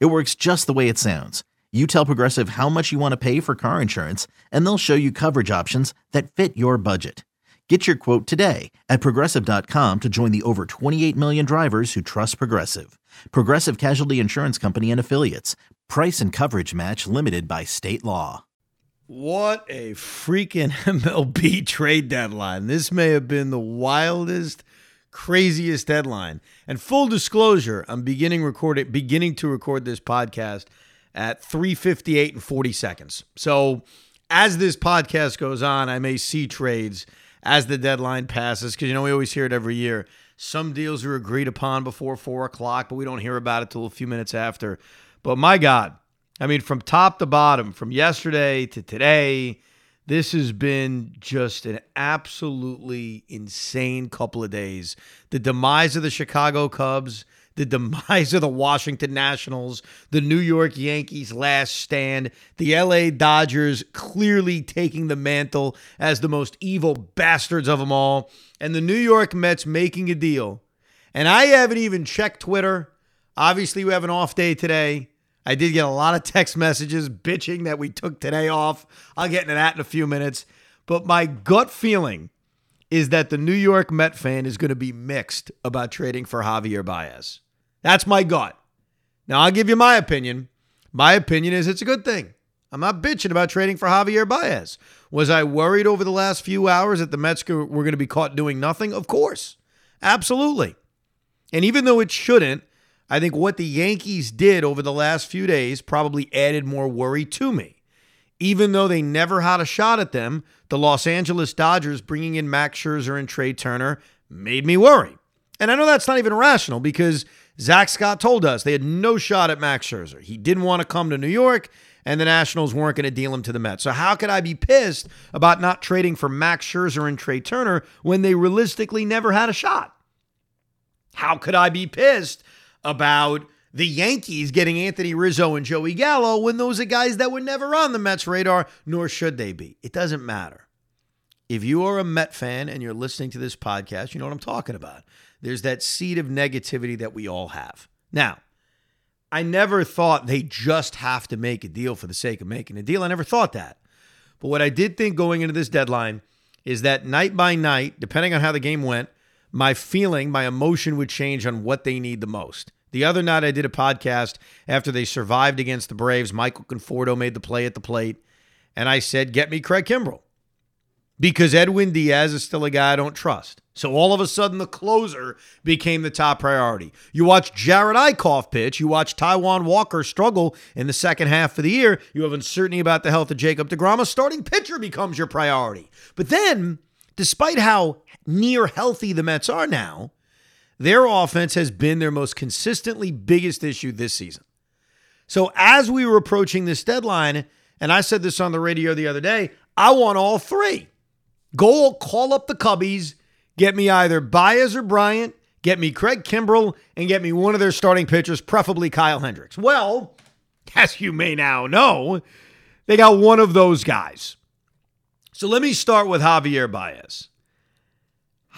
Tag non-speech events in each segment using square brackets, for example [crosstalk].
It works just the way it sounds. You tell Progressive how much you want to pay for car insurance, and they'll show you coverage options that fit your budget. Get your quote today at progressive.com to join the over 28 million drivers who trust Progressive. Progressive Casualty Insurance Company and Affiliates. Price and coverage match limited by state law. What a freaking [laughs] MLB trade deadline. This may have been the wildest, craziest deadline. And full disclosure, I'm beginning recording beginning to record this podcast at 3:58 and 40 seconds. So, as this podcast goes on, I may see trades as the deadline passes because you know we always hear it every year. Some deals are agreed upon before four o'clock, but we don't hear about it till a few minutes after. But my God, I mean, from top to bottom, from yesterday to today, this has been just an absolutely insane couple of days. The demise of the Chicago Cubs, the demise [laughs] of the Washington Nationals, the New York Yankees' last stand, the LA Dodgers clearly taking the mantle as the most evil bastards of them all, and the New York Mets making a deal. And I haven't even checked Twitter. Obviously, we have an off day today. I did get a lot of text messages bitching that we took today off. I'll get into that in a few minutes. But my gut feeling is that the New York Met fan is going to be mixed about trading for Javier Baez. That's my gut. Now, I'll give you my opinion. My opinion is it's a good thing. I'm not bitching about trading for Javier Baez. Was I worried over the last few hours that the Mets were going to be caught doing nothing? Of course. Absolutely. And even though it shouldn't, I think what the Yankees did over the last few days probably added more worry to me. Even though they never had a shot at them, the Los Angeles Dodgers bringing in Max Scherzer and Trea Turner made me worry. And I know that's not even rational because Zack Scott told us they had no shot at Max Scherzer. He didn't want to come to New York, and the Nationals weren't going to deal him to the Mets. So how could I be pissed about not trading for Max Scherzer and Trea Turner when they realistically never had a shot? How could I be pissed about the Yankees getting Anthony Rizzo and Joey Gallo when those are guys that were never on the Mets radar, nor should they be. It doesn't matter. If you are a Met fan and you're listening to this podcast, you know what I'm talking about. There's that seed of negativity that we all have. Now, I never thought they just have to make a deal for the sake of making a deal. I never thought that. But what I did think going into this deadline is that night by night, depending on how the game went, my feeling, my emotion would change on what they need the most. The other night, I did a podcast after they survived against the Braves. Michael Conforto made the play at the plate, and I said, Get me Craig Kimbrel. Because Edwin Diaz is still a guy I don't trust. So all of a sudden, the closer became the top priority. You watch Jerad Eickhoff pitch. You watch Taijuan Walker struggle in the second half of the year. You have uncertainty about the health of Jacob DeGrom. A starting pitcher becomes your priority. But then, despite how near healthy the Mets are now, their offense has been their most consistently biggest issue this season. So as we were approaching this deadline, and I said this on the radio the other day, I want all three. Go call up the Cubbies, get me either Baez or Bryant, get me Craig Kimbrel, and get me one of their starting pitchers, preferably Kyle Hendricks. Well, [laughs] as you may now know, they got one of those guys. So let me start with Javier Baez.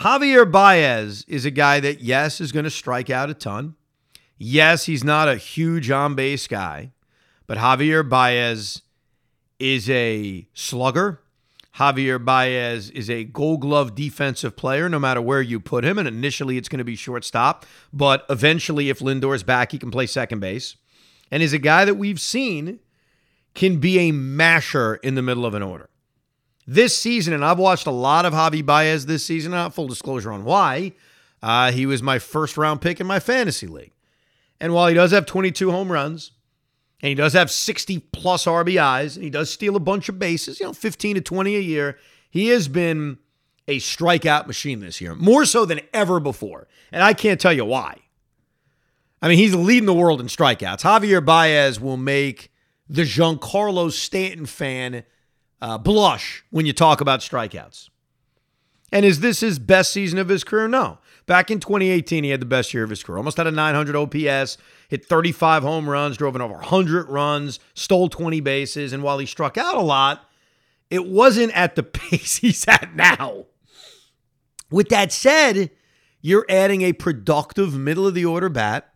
Javier Baez is a guy that, yes, is going to strike out a ton. Yes, he's not a huge on base guy, but Javier Baez is a slugger. Javier Baez is a gold glove defensive player, no matter where you put him. And initially, it's going to be shortstop, but eventually, if Lindor's back, he can play second base. And is a guy that we've seen can be a masher in the middle of an order. This season, and I've watched a lot of Javi Baez this season, not full disclosure on why. Uh, he was my first round pick in my fantasy league. And while he does have 22 home runs, and he does have 60 plus RBIs, and he does steal a bunch of bases, you know, 15 to 20 a year, he has been a strikeout machine this year, more so than ever before. And I can't tell you why. I mean, he's leading the world in strikeouts. Javier Baez will make the Giancarlo Stanton fan uh, blush when you talk about strikeouts. And is this his best season of his career? No. Back in 2018, he had the best year of his career. Almost had a 900 OPS, hit 35 home runs, drove in over 100 runs, stole 20 bases. And while he struck out a lot, it wasn't at the [laughs] pace he's at now. With that said, you're adding a productive middle of the order bat.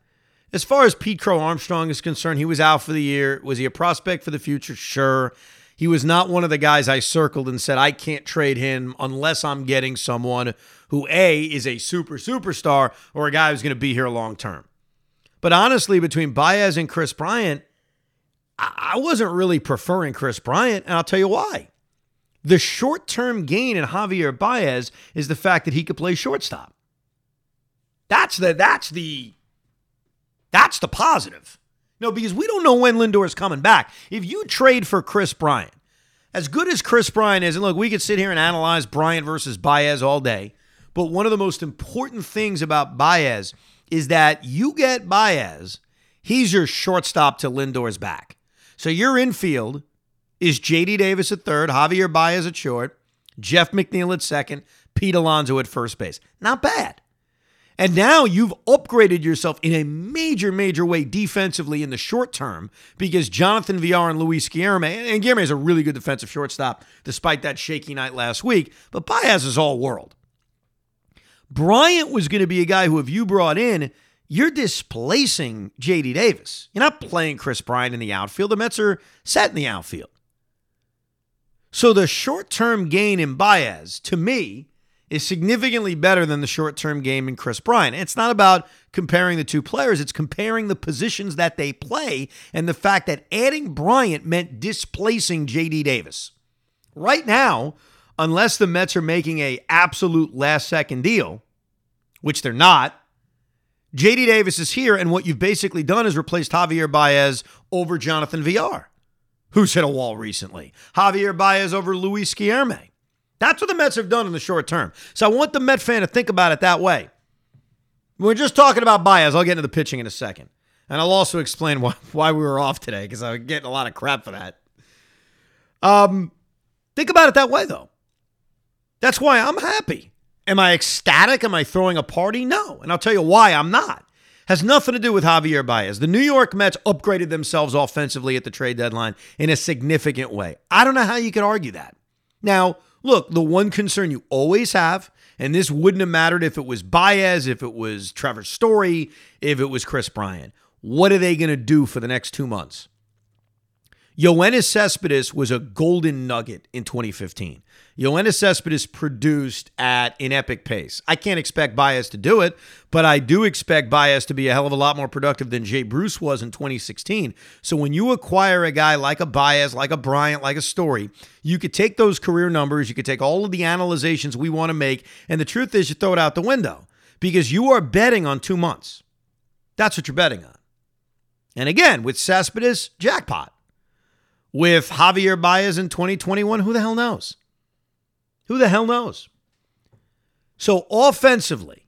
As far as Pete Crow Armstrong is concerned, he was out for the year. Was he a prospect for the future? Sure. He was not one of the guys I circled and said, I can't trade him unless I'm getting someone who, A, is a super superstar or a guy who's going to be here long term. But honestly, between Baez and Kris Bryant, I wasn't really preferring Kris Bryant, and I'll tell you why. The short term gain in Javier Baez is the fact that he could play shortstop. That's the that's the that's the positive. No, because we don't know when Lindor is coming back. If you trade for Kris Bryant, as good as Kris Bryant is, and look, we could sit here and analyze Bryant versus Baez all day, but one of the most important things about Baez is that you get Baez, he's your shortstop to Lindor's back. So your infield is JD Davis at third, Javier Baez at short, Jeff McNeil at second, Pete Alonso at first base. Not bad. And now you've upgraded yourself in a major, major way defensively in the short term because Jonathan Villar and Luis Guillorme, and Guillorme is a really good defensive shortstop despite that shaky night last week, but Baez is all world. Bryant was going to be a guy who, if you brought in, you're displacing JD Davis. You're not playing Kris Bryant in the outfield. The Mets are set in the outfield. So the short term gain in Baez, to me, is significantly better than the short term game in Kris Bryant. It's not about comparing the two players, it's comparing the positions that they play and the fact that adding Bryant meant displacing JD Davis. Right now, unless the Mets are making a absolute last second deal, which they're not, JD Davis is here, and what you've basically done is replaced Javier Baez over Jonathan Villar, who's hit a wall recently. Javier Baez over Luis Guillorme. That's what the Mets have done in the short term. So I want the Met fan to think about it that way. We're just talking about Baez. I'll get into the pitching in a second. And I'll also explain why, why we were off today because I'm getting a lot of crap for that. Um, think about it that way, though. That's why I'm happy. Am I ecstatic? Am I throwing a party? No. And I'll tell you why I'm not. Has nothing to do with Javier Baez. The New York Mets upgraded themselves offensively at the trade deadline in a significant way. I don't know how you could argue that. Now, Look, the one concern you always have, and this wouldn't have mattered if it was Baez, if it was Trevor Story, if it was Kris Bryant. What are they going to do for the next two months? Yoenis Cespedes was a golden nugget in 2015. Yoenis Cespedes produced at an epic pace. I can't expect Baez to do it, but I do expect Baez to be a hell of a lot more productive than Jay Bruce was in 2016. So when you acquire a guy like a Baez, like a Bryant, like a Story, you could take those career numbers, you could take all of the analyzations we want to make, and the truth is you throw it out the window because you are betting on two months. That's what you're betting on. And again, with Cespedes, jackpot with Javier Baez in 2021, who the hell knows? Who the hell knows? So, offensively,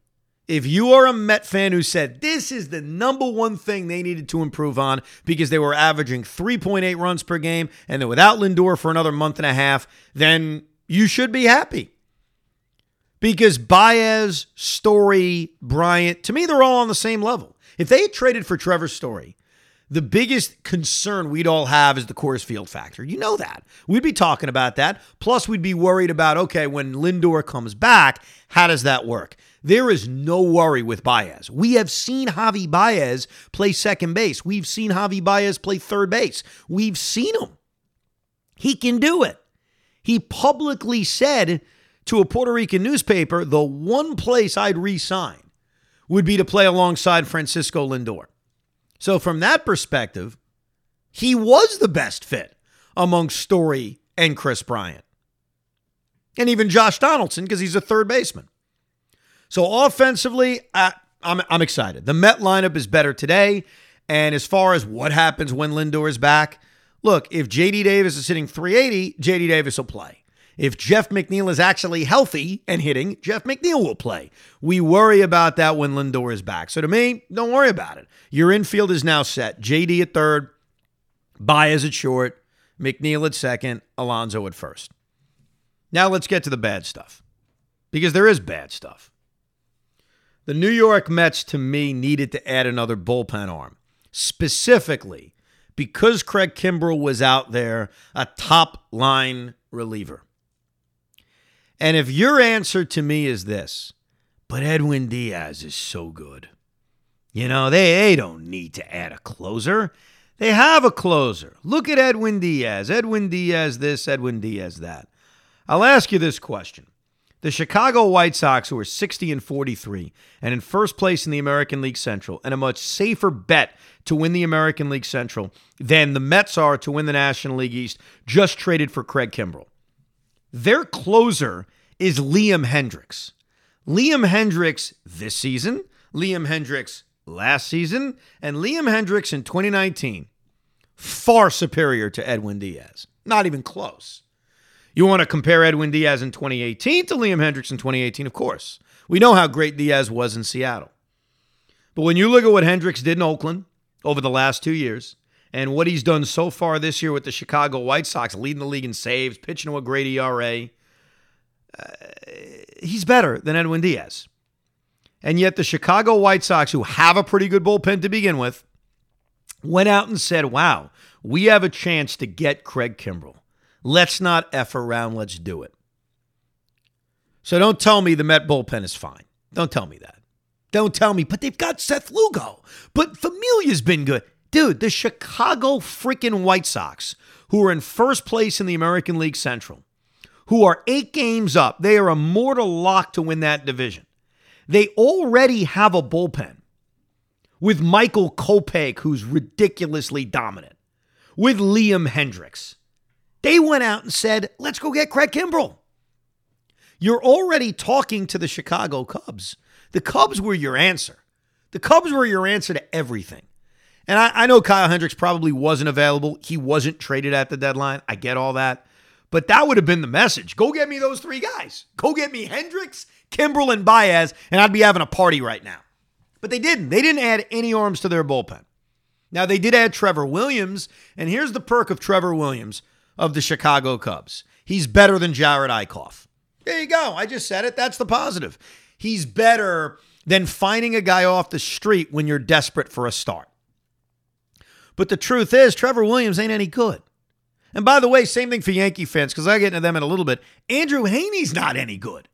if you are a Met fan who said this is the number one thing they needed to improve on because they were averaging 3.8 runs per game and they're without Lindor for another month and a half, then you should be happy. Because Baez, Story, Bryant, to me, they're all on the same level. If they had traded for Trevor Story, the biggest concern we'd all have is the Coors Field factor. You know that. We'd be talking about that. Plus, we'd be worried about okay, when Lindor comes back, how does that work? There is no worry with Baez. We have seen Javi Baez play second base. We've seen Javi Baez play third base. We've seen him. He can do it. He publicly said to a Puerto Rican newspaper the one place I'd resign would be to play alongside Francisco Lindor. So, from that perspective, he was the best fit among Story and Kris Bryant. And even Josh Donaldson, because he's a third baseman. So, offensively, I, I'm, I'm excited. The Met lineup is better today. And as far as what happens when Lindor is back, look, if JD Davis is hitting 380, JD Davis will play. If Jeff McNeil is actually healthy and hitting, Jeff McNeil will play. We worry about that when Lindor is back. So to me, don't worry about it. Your infield is now set. JD at third, Baez at short, McNeil at second, Alonso at first. Now let's get to the bad stuff because there is bad stuff. The New York Mets, to me, needed to add another bullpen arm, specifically because Craig Kimbrel was out there, a top line reliever. And if your answer to me is this, but Edwin Diaz is so good. You know, they, they don't need to add a closer. They have a closer. Look at Edwin Diaz. Edwin Diaz this, Edwin Diaz that. I'll ask you this question. The Chicago White Sox, who are 60 and 43 and in first place in the American League Central, and a much safer bet to win the American League Central than the Mets are to win the National League East, just traded for Craig Kimbrel. Their closer is Liam Hendriks. Liam Hendriks this season, Liam Hendriks last season, and Liam Hendriks in 2019, far superior to Edwin Diaz. Not even close. You want to compare Edwin Diaz in 2018 to Liam Hendriks in 2018, of course. We know how great Diaz was in Seattle. But when you look at what Hendriks did in Oakland over the last two years, and what he's done so far this year with the Chicago White Sox, leading the league in saves, pitching to a great ERA. Uh, he's better than Edwin Diaz. And yet, the Chicago White Sox, who have a pretty good bullpen to begin with, went out and said, Wow, we have a chance to get Craig Kimbrel. Let's not F around, let's do it. So don't tell me the Met bullpen is fine. Don't tell me that. Don't tell me, but they've got Seth Lugo. But Familia's been good. Dude, the Chicago freaking White Sox, who are in first place in the American League Central, who are eight games up, they are a mortal lock to win that division. They already have a bullpen with Michael Kopech, who's ridiculously dominant, with Liam Hendriks. They went out and said, let's go get Craig Kimbrel. You're already talking to the Chicago Cubs. The Cubs were your answer. The Cubs were your answer to everything. And I, I, know Kyle Hendricks probably wasn't available. He wasn't traded at the deadline. I get all that. But that would have been the message. Go get me those three guys. Go get me Hendricks, Kimbrel, and Baez, and I'd be having a party right now. But they didn't. They didn't add any arms to their bullpen. Now, they did add Trevor Williams, and here's the perk of Trevor Williams of the Chicago Cubs. He's better than Jerad Eickhoff. There you go. I just said it. That's the positive. He's better than finding a guy off the street when you're desperate for a start. But the truth is, Trevor Williams ain't any good. And by the way, same thing for Yankee fans, because I get into them in a little bit. Andrew Heaney's not any good.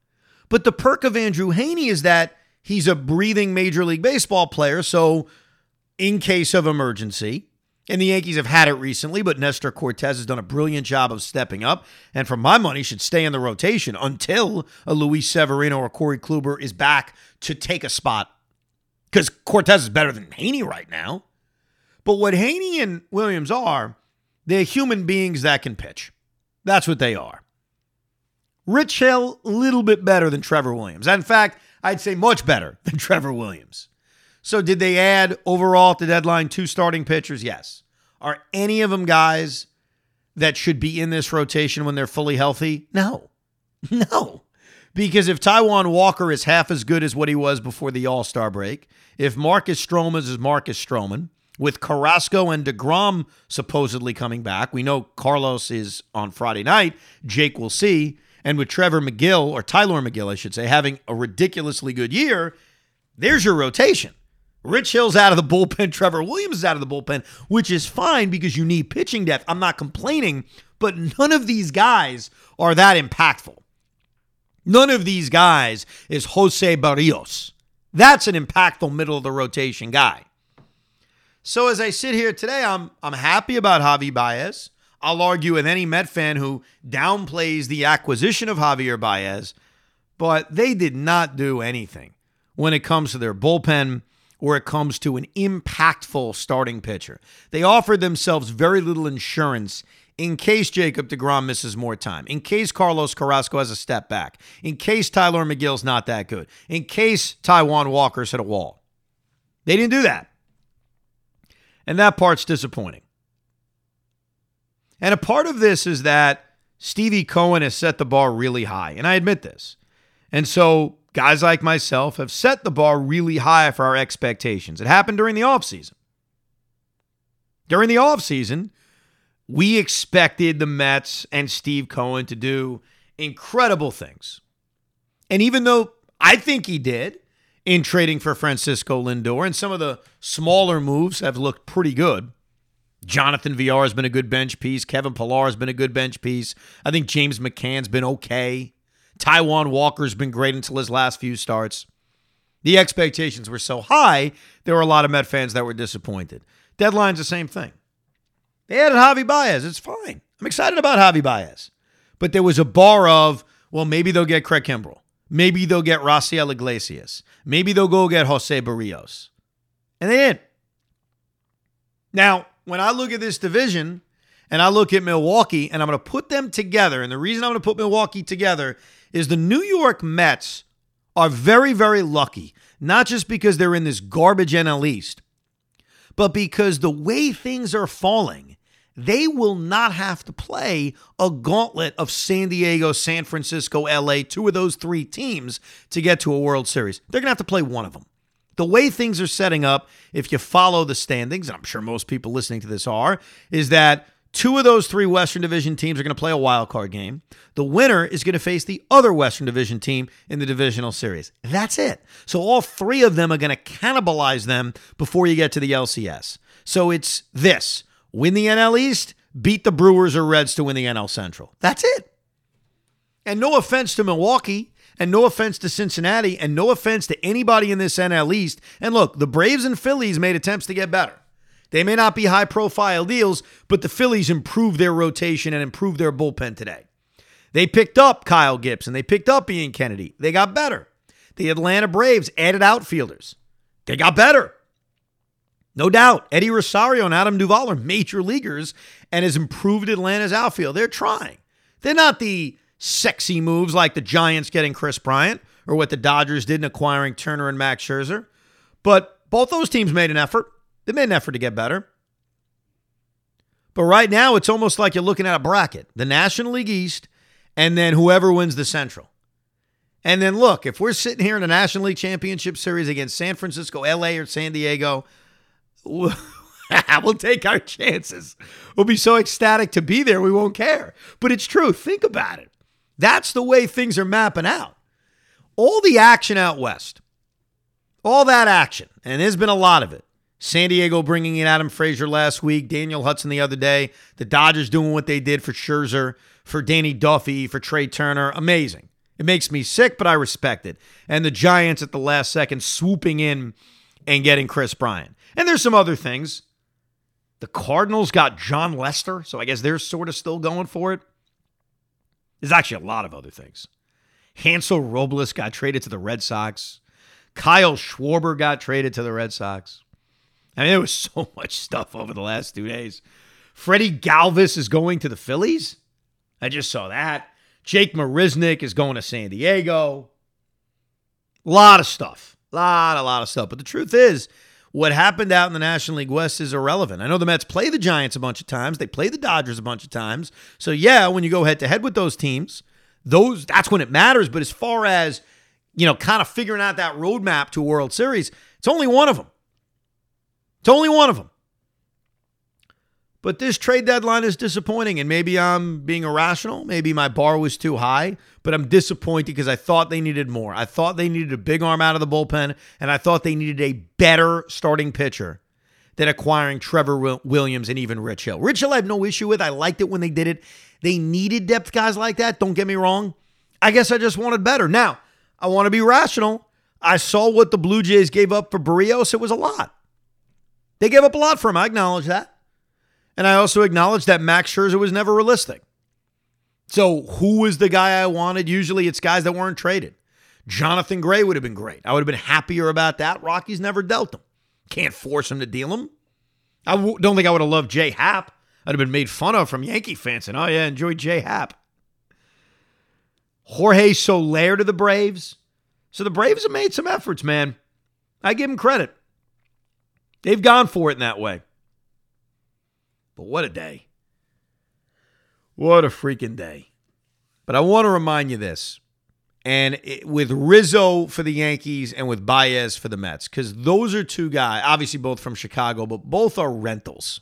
But the perk of Andrew Heaney is that he's a breathing Major League Baseball player. So, in case of emergency, and the Yankees have had it recently, but Nestor Cortes has done a brilliant job of stepping up. And for my money, should stay in the rotation until a Luis Severino or Corey Kluber is back to take a spot. Because Cortes is better than Heaney right now. But what Heaney and Williams are, they're human beings that can pitch. That's what they are. Rich Hill, a little bit better than Trevor Williams. In fact, I'd say much better [laughs] than Trevor Williams. So, did they add overall at the deadline two starting pitchers? Yes. Are any of them guys that should be in this rotation when they're fully healthy? No. [laughs] No. Because if Taijuan Walker is half as good as what he was before the All Star break, if Marcus Stroman is Marcus Stroman, with Carrasco and DeGrom supposedly coming back, we know Carlos is on Friday night. Jake will see. And with Trevor Megill, or Tylor Megill, I should say, having a ridiculously good year, there's your rotation. Rich Hill's out of the bullpen. [laughs] Trevor Williams is out of the bullpen, which is fine because you need pitching depth. I'm not complaining, but none of these guys are that impactful. None of these guys is Jose Berrios. That's an impactful middle of the rotation guy. So as I sit here today, I'm I'm happy about Javi Baez. I'll argue with any Met fan who downplays the acquisition of Javier Baez, but they did not do anything when it comes to their bullpen or it comes to an impactful starting pitcher. They offered themselves very little insurance in case Jacob DeGrom misses more time, in case Carlos Carrasco has a step back, in case Tylor Megill's not that good, in case Taijuan Walker's hit a wall. They didn't do that. And that part's disappointing. And a part of this is that Stevie Cohen has set the bar really high, and I admit this. And so guys like myself have set the bar really high for our expectations. It happened during the offseason. During the offseason, we expected the Mets and Steve Cohen to do incredible things. And even though I think he did in trading for Francisco Lindor, and some of the smaller moves have looked pretty good. Jonathan Villar has been a good bench piece. Kevin Pillar has been a good bench piece. I think James McCann's been okay. Taijuan Walker's been great until his last few starts. The expectations were so high, there were a lot of Met fans that were disappointed. Deadline's the same thing. They added Javi Baez. It's fine. I'm excited about Javi Baez. But there was a bar of, well, maybe they'll get Craig Kimbrel. Maybe they'll get Raisel Iglesias. Maybe they'll go get Jose Berrios. And they did. Now, when I look at this division and I look at Milwaukee and I'm going to put them together, and the reason I'm going to put Milwaukee together is the New York Mets are very, very lucky, not just because they're in this garbage NL East, but because the way things are falling, they will not have to play a gauntlet of San Diego, San Francisco, LA, two of those three teams to get to a World Series. They're going to have to play one of them. The way things are setting up, if you follow the standings, and I'm sure most people listening to this are, is that Two of those three Western Division teams are going to play a wild card game. The winner is going to face the other Western Division team in the divisional series. That's it. So all three of them are going to cannibalize them before you get to the LCS. So it's this win the NL East, beat the Brewers or Reds to win the NL Central. That's it. And no offense to Milwaukee, and no offense to Cincinnati, and no offense to anybody in this NL East. And look, the Braves and Phillies made attempts to get better. They may not be high profile deals, but the Phillies improved their rotation and improved their bullpen today. They picked up Kyle Gibson. They picked up Ian Kennedy. They got better. The Atlanta Braves added outfielders. They got better. No doubt. Eddie Rosario and Adam Duvall are major leaguers and has improved Atlanta's outfield. They're trying. They're not the sexy moves like the Giants getting Kris Bryant or what the Dodgers did in acquiring Turner and Max Scherzer. But both those teams made an effort. They made an effort to get better. But right now, it's almost like you're looking at a bracket the National League East, and then whoever wins the Central. And then look, if we're sitting here in a National League Championship Series against San Francisco, LA, or San Diego, [laughs] we'll take our chances. We'll be so ecstatic to be there, we won't care. But it's true. Think about it. That's the way things are mapping out. All the action out west, all that action, and there's been a lot of it, San Diego bringing in Adam Frazier last week, Daniel Hudson the other day, the Dodgers doing what they did for Scherzer, for Danny Duffy, for Trea Turner. Amazing. It makes me sick, but I respect it. And the Giants at the last second swooping in and getting Kris Bryant. And there's some other things. The Cardinals got Jon Lester, so I guess they're sort of still going for it. There's actually a lot of other things. Hansel Robles got traded to the Red Sox. Kyle Schwarber got traded to the Red Sox. I mean, there was [laughs] so much stuff over the last two days. Freddy Galvis is going to the Phillies. I just saw that. Jake Marisnick is going to San Diego. A lot of stuff. A lot, a lot of stuff. But the truth is, what happened out in the National League West is irrelevant. I know the Mets play the Giants a bunch of times. They play the Dodgers a bunch of times. So yeah, when you go head to head with those teams, those that's when it matters. But as far as you know, kind of figuring out that roadmap to a World Series, it's only one of them. It's only one of them. But this trade deadline is disappointing, and maybe I'm being irrational. Maybe my bar was too high, but I'm disappointed because I thought they needed more. I thought they needed a big arm out of the bullpen, and I thought they needed a better starting pitcher than acquiring Trevor Williams and even Rich Hill. Rich Hill, I have no issue with. I liked it when they did it. They needed depth guys like that. Don't get me wrong. I guess I just wanted better. Now, I want to be rational. I saw what the Blue Jays gave up for Berrios. It was a lot. They gave up a lot for him. I acknowledge that. And I also acknowledge that Max Scherzer was never realistic. So who was the guy I wanted? Usually it's guys that weren't traded. Jonathan Gray would have been great. I would have been happier about that. Rockies never dealt him. Can't force him to deal him. I w- don't think I would have loved Jay Happ. I'd have been made fun of from Yankee fans and, oh, yeah, enjoy Jay Happ. Jorge Soler to the Braves. So the Braves have made some efforts, man. I give them credit. They've gone for it in that way. But what a day. What a freaking day. But I want to remind you this. And it, with Rizzo for the Yankees and with Baez for the Mets, because those are two guys, obviously both from Chicago, but both are rentals.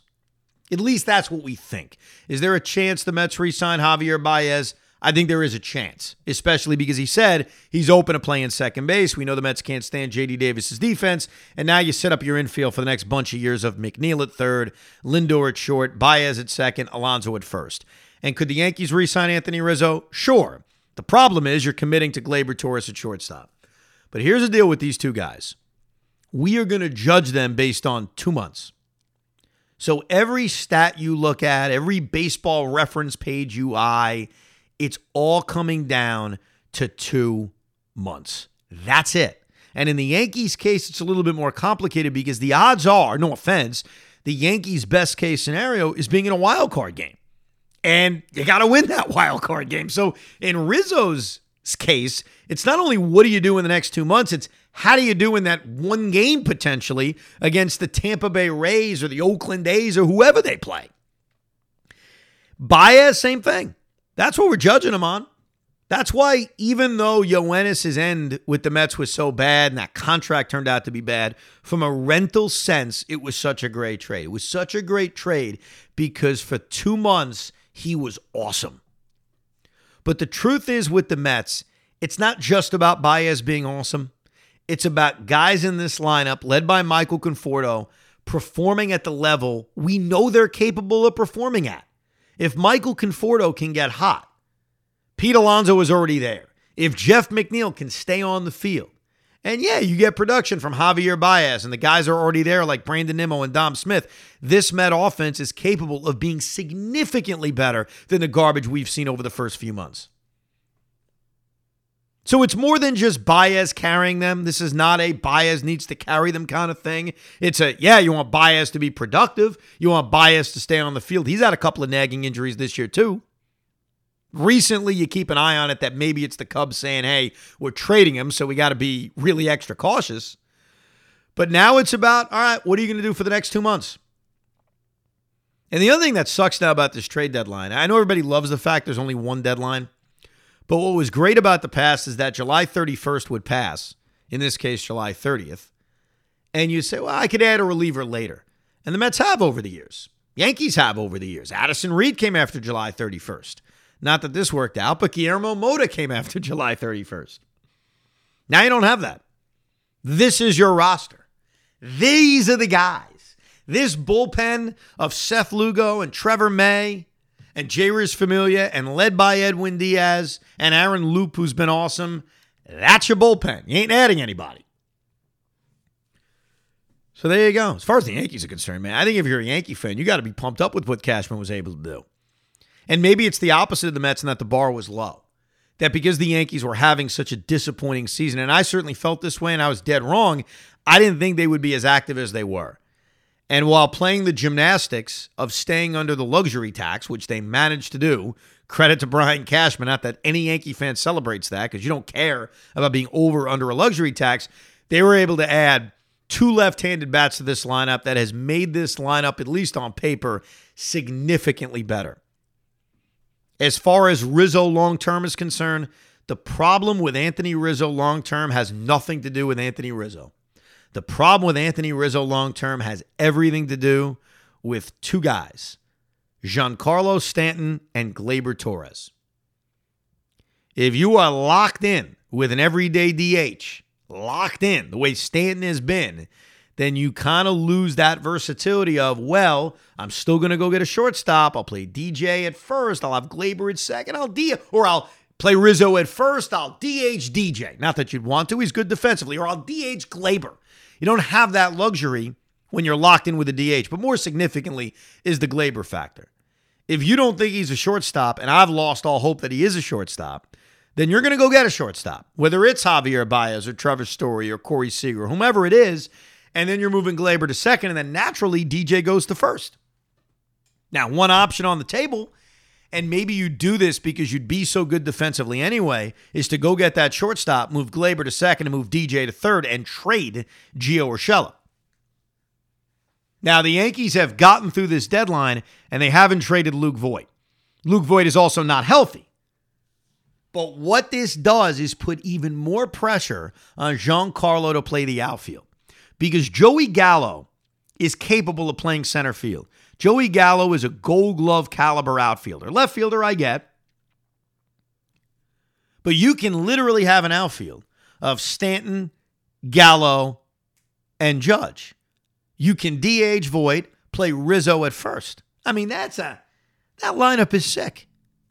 At least that's what we think. Is there a chance the Mets re sign Javier Baez? I think there is a chance, especially because he said he's open to playing second base. We know the Mets can't stand JD Davis's defense, and now you set up your infield for the next bunch of years of McNeil at third, Lindor at short, Baez at second, Alonso at first. And could the Yankees re-sign Anthony Rizzo? Sure. The problem is you're committing to Gleyber Torres at shortstop. But here's the deal with these two guys. We are going to judge them based on two months. So every stat you look at, every baseball reference page you eye, it's all coming down to two months. That's it. And in the Yankees' case, it's a little bit more complicated because the odds are, no offense, the Yankees' best case scenario is being in a wild card game. And you got to win that [laughs] wild card game. So in Rizzo's case, it's not only what do you do in the next two months, it's how do you do in that one game potentially against the Tampa Bay Rays or the Oakland A's or whoever they play. Baez, same thing. That's what we're judging him on. That's why, even though Yoenis' end with the Mets was so bad and that contract turned out to be bad, from a rental sense, it was such a great trade. It was such a great trade because for two months, he was awesome. But the truth is, with the Mets, it's not just about Baez being awesome. It's about guys in this lineup, led by Michael Conforto, performing at the level we know they're capable of performing at. If Michael Conforto can get hot, Pete Alonso is already there. If Jeff McNeil can stay on the field, and yeah, you get production from Javier Baez, and the guys are already there like Brandon Nimmo and Dom Smith. This Met offense is capable of being significantly better than the garbage we've seen over the first few months. So it's more than just Baez carrying them. This is not a Baez needs to carry them kind of thing. It's a, yeah, you want Baez to be productive. You want Baez to stay on the field. He's had a couple of nagging injuries this year, too. Recently, you keep an eye on it that maybe it's the Cubs saying, hey, we're trading him, so we got to be really extra cautious. But now it's about, all right, what are you going to do for the next two months? And the other thing that sucks now about this trade deadline, I know everybody loves the fact there's only one deadline. But what was great about the pass is that July 31st would pass, in this case, July 30th. And you say, well, I could add a reliever later. And the Mets have over the years. Yankees have over the years. Addison Reed came after July 31st. Not that this worked out, but Guillermo Mota came [laughs] after July 31st. Now you don't have that. This is your roster. These are the guys. This bullpen of Seth Lugo and Trevor May and Jeurys Familia and led by Edwin Diaz and Aaron Loup, who's been awesome. That's your bullpen. You ain't adding anybody. So there you go. As far as the Yankees are concerned, man, I think if you're a Yankee fan, you got to be pumped up with what Cashman was able to do. And maybe it's the opposite of the Mets and that the bar was low. That because the Yankees were having such a disappointing season, and I certainly felt this way and I was dead wrong, I didn't think they would be as active as they were. And while playing the gymnastics of staying under the luxury tax, which they managed to do, credit to Brian Cashman, not that any Yankee fan celebrates that because you don't care about being over under a luxury tax, they were able to add two left handed bats to this lineup that has made this lineup, at least on paper, significantly better. As far as Rizzo long term is concerned, the problem with Anthony Rizzo long term has nothing to do with Anthony Rizzo. The problem with Anthony Rizzo long term has everything to do with two guys Giancarlo Stanton and Gleyber Torres. If you are locked in with an everyday DH, locked in the way Stanton has been, then you kind of lose that versatility of, well, I'm still going to go get a shortstop. I'll play DJ at first. I'll have Glaber at second. I'll D, or I'll play Rizzo at first. I'll DH DJ. Not that you'd want to. He's good defensively. Or I'll DH Gleyber. You don't have that luxury when you're locked in with a DH. But more significantly is the Gleyber factor. If you don't think he's a shortstop, and I've lost all hope that he is a shortstop, then you're going to go get a shortstop, whether it's Javier Baez or Trevor Story or Corey Seager, whomever it is, and then you're moving Gleyber to second, and then naturally DJ goes to first. Now, one option on the table, and maybe you do this because you'd be so good defensively anyway, is to go get that shortstop, move Gleyber to second, and move DJ to third, and trade Gio Urshela. Now, the Yankees have gotten through this deadline, and they haven't traded Luke Voit. Luke Voit is also not healthy. But what this does is put even more pressure on Giancarlo to play the outfield because Joey Gallo is capable of playing center field. Joey Gallo is a gold glove caliber outfielder. Left fielder, I get. But you can literally have an outfield of Stanton, Gallo, and Judge. You can DH Voit, play Rizzo at first. I mean, that's a that lineup is sick.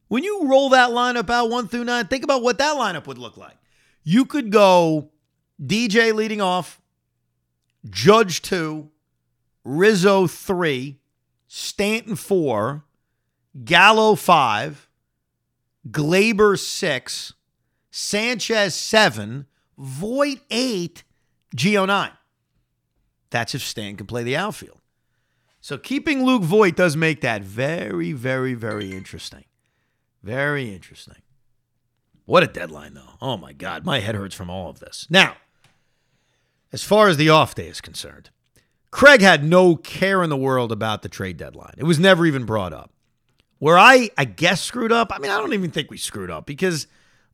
When you roll that lineup out one through nine, think about what that lineup would look like. You could go DJ leading off, Judge two, Rizzo three, Stanton four, Gallo five, Gleyber six, Sanchez seven, Voit eight, Gio nine. That's if Stan can play the outfield. So keeping Luke Voit does make that very, very, very interesting. Very interesting. What a deadline, though. Oh my God, my head hurts from all of this. Now, as far as the off day is concerned, Craig had no care in the world about the trade deadline. It was never even brought up. Where I, I guess, screwed up, I mean, I don't even think we screwed up because,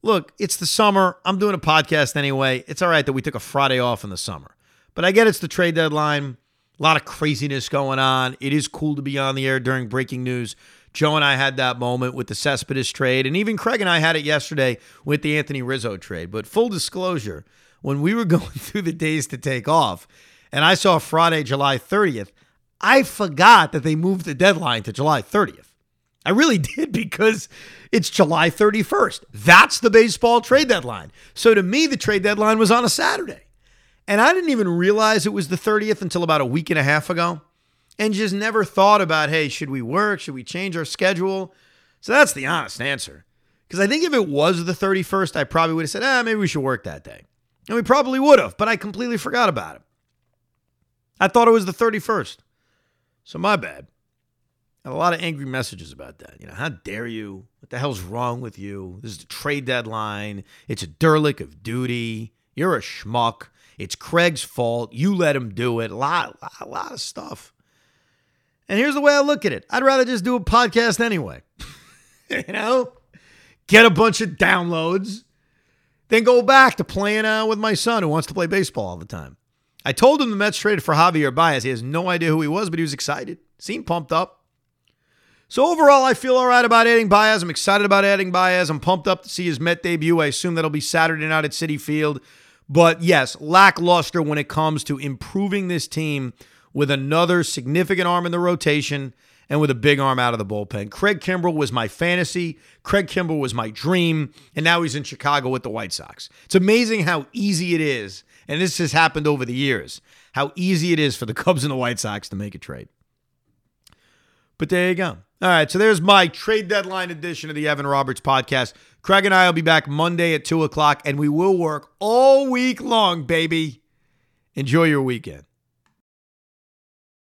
look, it's the summer. I'm doing a podcast anyway. It's all right that we took a Friday off in the summer. But I get it's the trade deadline. A lot of craziness going on. It is cool to be on the air during breaking news. Joe and I had that moment with the Cespedes trade, and even Craig and I had it yesterday with the Anthony Rizzo trade. But full disclosure, when we were [laughs] going through the days to take off, and I saw Friday, July 30th, I forgot that they moved the deadline to July 30th. I really [laughs] did because it's July 31st. That's the baseball trade deadline. So to me, the trade deadline was on a Saturday. And I didn't even realize it was the 30th until about a week and a half ago and just never thought about, hey, should we work? Should we change our schedule? So that's the honest answer. Because I think if it was the 31st, I probably would have said, ah, maybe we should work that day. And we probably would have, but I completely forgot about it. I thought it was the 31st. So my bad. a lot of angry messages about that. You know, how dare you? What the hell's wrong with you? This is the trade deadline. It's a derelict of duty. You're a schmuck. It's Craig's fault. You let him do it. A lot, a lot of stuff. And here's the way I look at it I'd rather just do a podcast anyway. [laughs] you know, get a bunch of downloads, then go back to playing uh, with my son who wants to play baseball all the time. I told him the Mets traded for Javier Baez. He has no idea who he was, but he was excited. Seemed pumped up. So overall, I feel all right about adding Baez. I'm excited about adding Baez. I'm pumped up to see his Met debut. I assume that'll be Saturday night at Citi Field. But yes, lackluster when it comes to improving this team with another significant arm in the rotation and with a big arm out of the bullpen. Craig Kimbrel was my fantasy. Craig Kimbrel was my dream. And now he's in Chicago with the White Sox. It's amazing how easy it is. And this has happened over the years. How easy it is for the [laughs] Cubs and the White Sox to make a trade. But there you go. All right, so there's my trade deadline edition of the Evan Roberts podcast. Craig and I will be back Monday at 2 o'clock, and we will work all week long, baby. Enjoy your weekend.